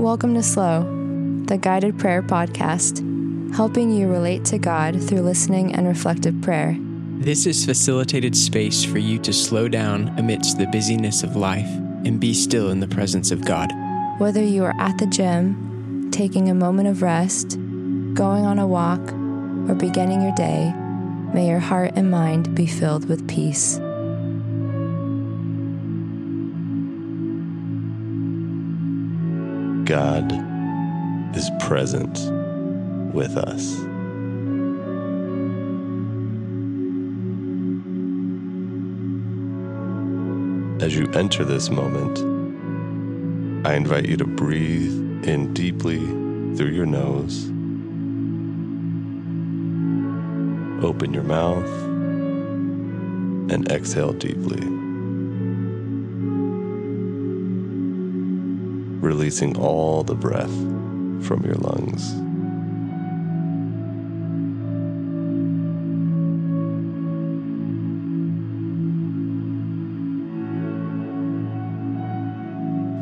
Welcome to Slo, the guided prayer podcast, helping you relate to God through listening and reflective prayer. This is facilitated space for you to slow down amidst the busyness of life and be still in the presence of God. Whether you are at the gym, taking a moment of rest, going on a walk, or beginning your day, may your heart and mind be filled with peace. God is present with us. As you enter this moment, I invite you to breathe in deeply through your nose. Open your mouth and exhale deeply. Releasing all the breath from your lungs.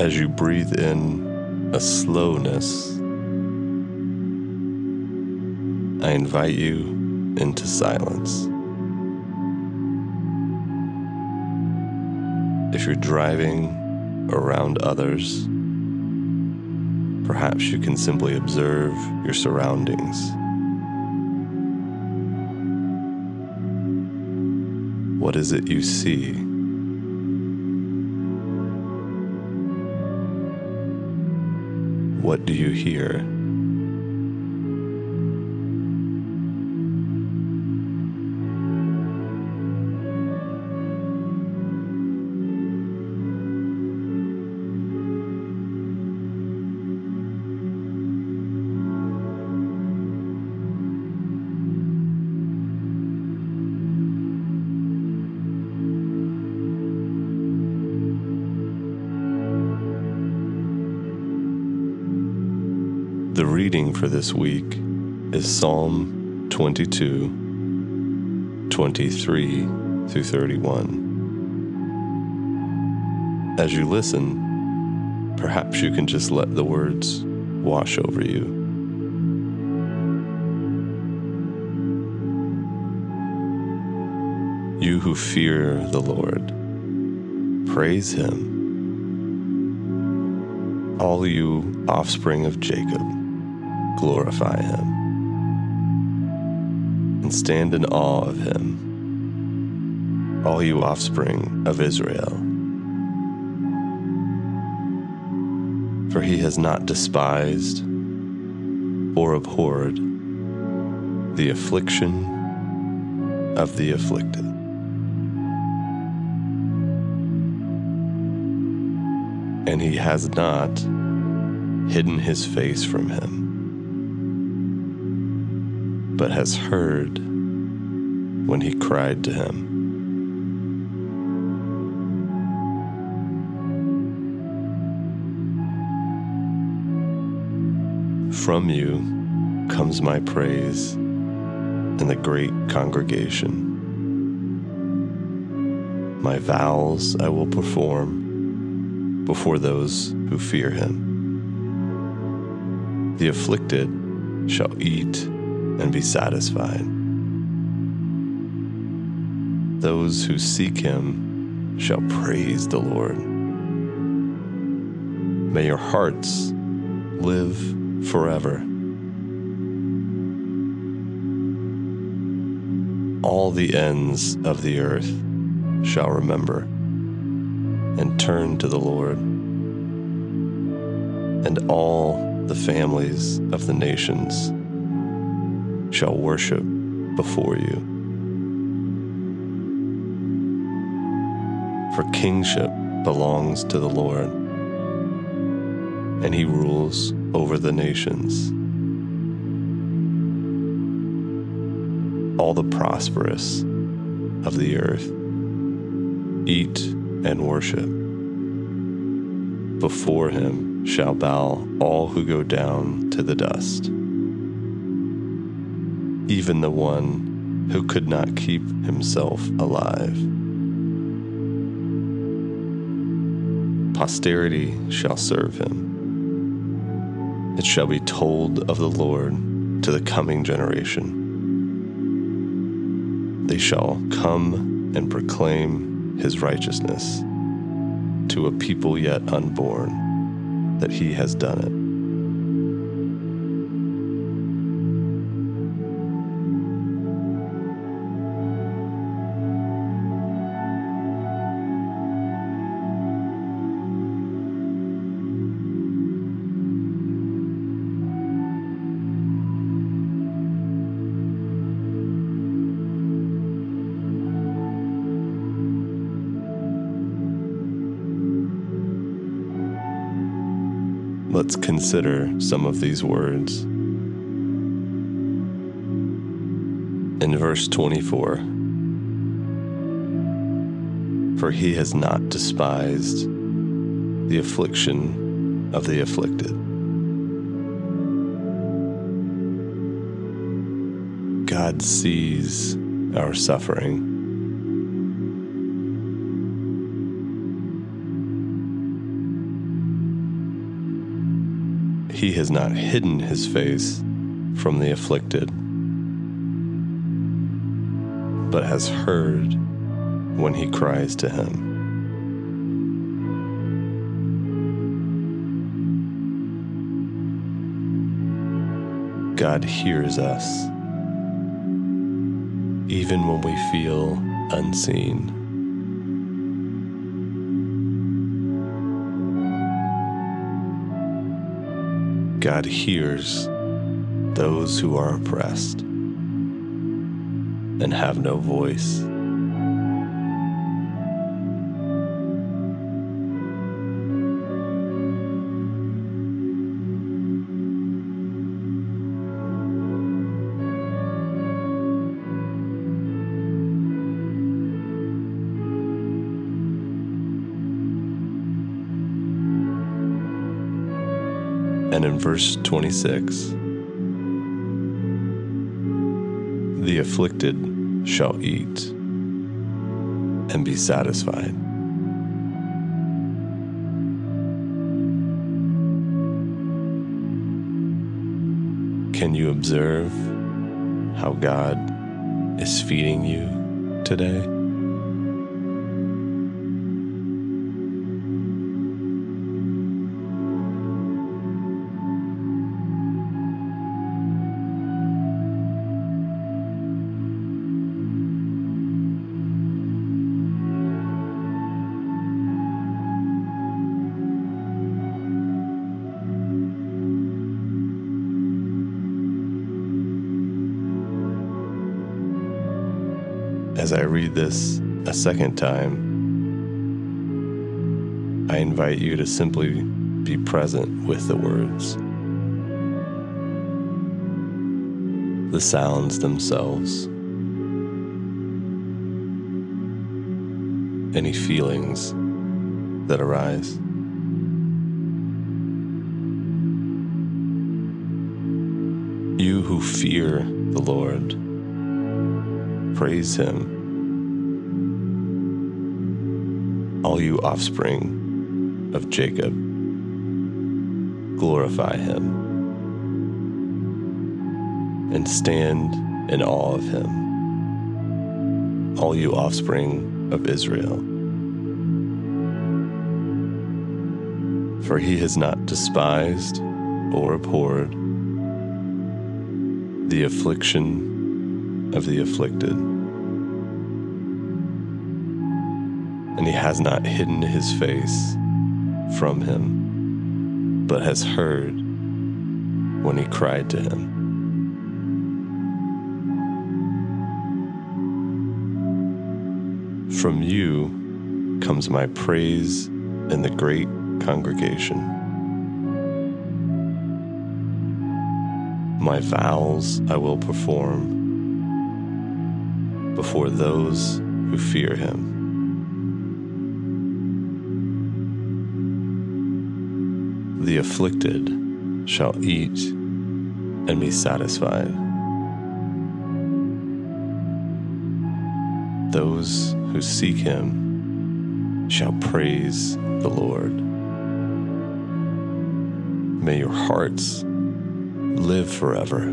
As you breathe in a slowness, I invite you into silence. If you're driving around others, Perhaps you can simply observe your surroundings. What is it you see? What do you hear? The reading for this week is Psalm 22, 23 through 31. As you listen, perhaps you can just let the words wash over you. You who fear the Lord, praise him. All you offspring of Jacob, glorify him and stand in awe of him, all you offspring of Israel. For he has not despised or abhorred the affliction of the afflicted. And he has not hidden his face from him but has heard when he cried to him. From you comes my praise in the great congregation. My vows I will perform before those who fear him. The afflicted shall eat and be satisfied. Those who seek him shall praise the Lord. May your hearts live forever. All the ends of the earth shall remember and turn to the Lord, and all the families of the nations shall worship before you. For kingship belongs to the Lord, and he rules over the nations. All the prosperous of the earth eat and worship. Before him shall bow all who go down to the dust even the one who could not keep himself alive. Posterity shall serve him. It shall be told of the Lord to the coming generation. They shall come and proclaim his righteousness to a people yet unborn, that he has done it. Let's consider some of these words. In verse 24, for he has not despised the affliction of the afflicted. God sees our suffering. He has not hidden his face from the afflicted, but has heard when he cries to him. God hears us even when we feel unseen. God hears those who are oppressed and have no voice. Verse 26, the afflicted shall eat and be satisfied. Can you observe how God is feeding you today? As I read this a second time, I invite you to simply be present with the words, the sounds themselves, any feelings that arise. You who fear the Lord, praise him. All you offspring of Jacob, glorify him and stand in awe of him. All you offspring of Israel. For he has not despised or abhorred the affliction of the afflicted. Has not hidden his face from him, but has heard when he cried to him. From you comes my praise in the great congregation. My vows I will perform before those who fear him. The afflicted shall eat and be satisfied. Those who seek him shall praise the Lord. May your hearts live forever.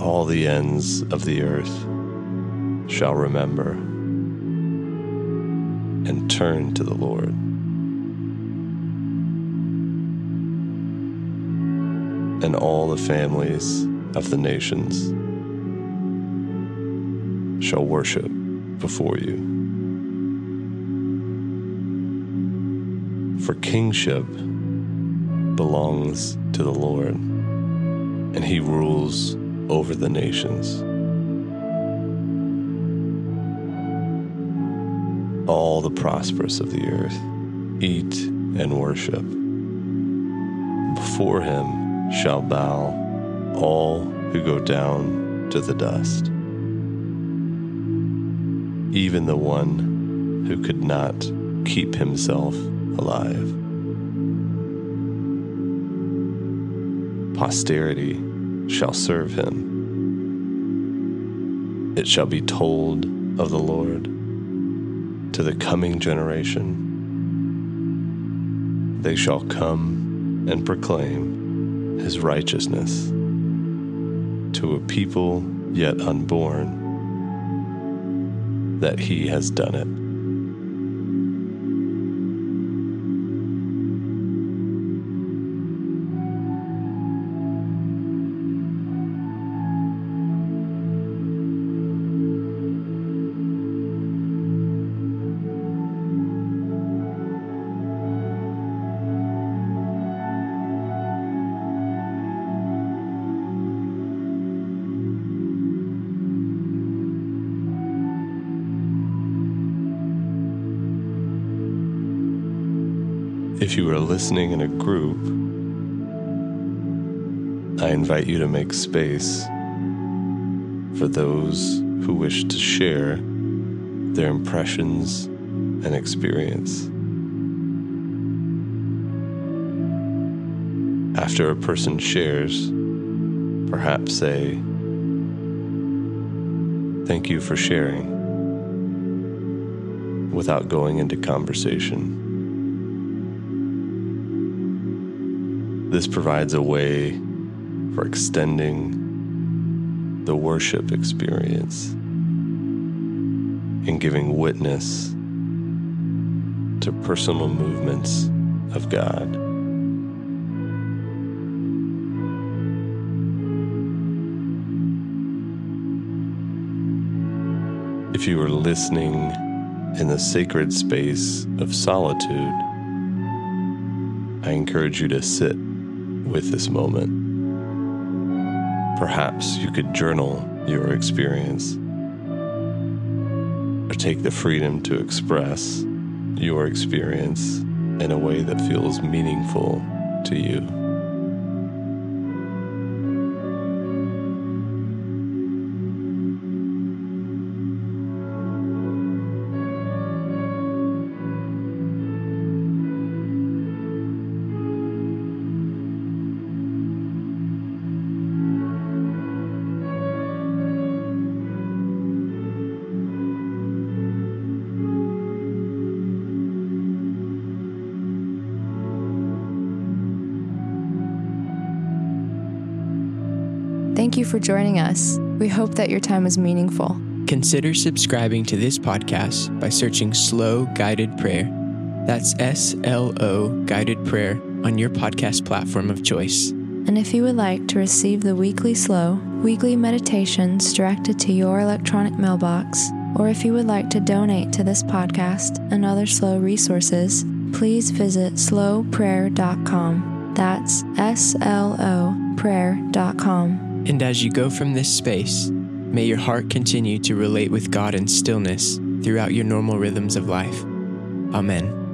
All the ends of the earth shall remember and turn to the Lord. And all the families of the nations shall worship before you. For kingship belongs to the Lord, and he rules over the nations. All the prosperous of the earth eat and worship. Before him shall bow all who go down to the dust, even the one who could not keep himself alive. Posterity shall serve him. It shall be told of the Lord to the coming generation. They shall come and proclaim his righteousness to a people yet unborn, that he has done it. If you are listening in a group, I invite you to make space for those who wish to share their impressions and experience. After a person shares, perhaps say, Thank you for sharing, without going into conversation. This provides a way for extending the worship experience and giving witness to personal movements of God. If you are listening in the sacred space of solitude, I encourage you to sit with this moment. Perhaps you could journal your experience or take the freedom to express your experience in a way that feels meaningful to you. Thank you for joining us. We hope that your time was meaningful. Consider subscribing to this podcast by searching Slo Guided Prayer. That's S L O Guided Prayer on your podcast platform of choice. And if you would like to receive the weekly slow, weekly meditations directed to your electronic mailbox, or if you would like to donate to this podcast and other slow resources, please visit sloprayer.com. That's S L O prayer.com. And as you go from this space, may your heart continue to relate with God in stillness throughout your normal rhythms of life. Amen.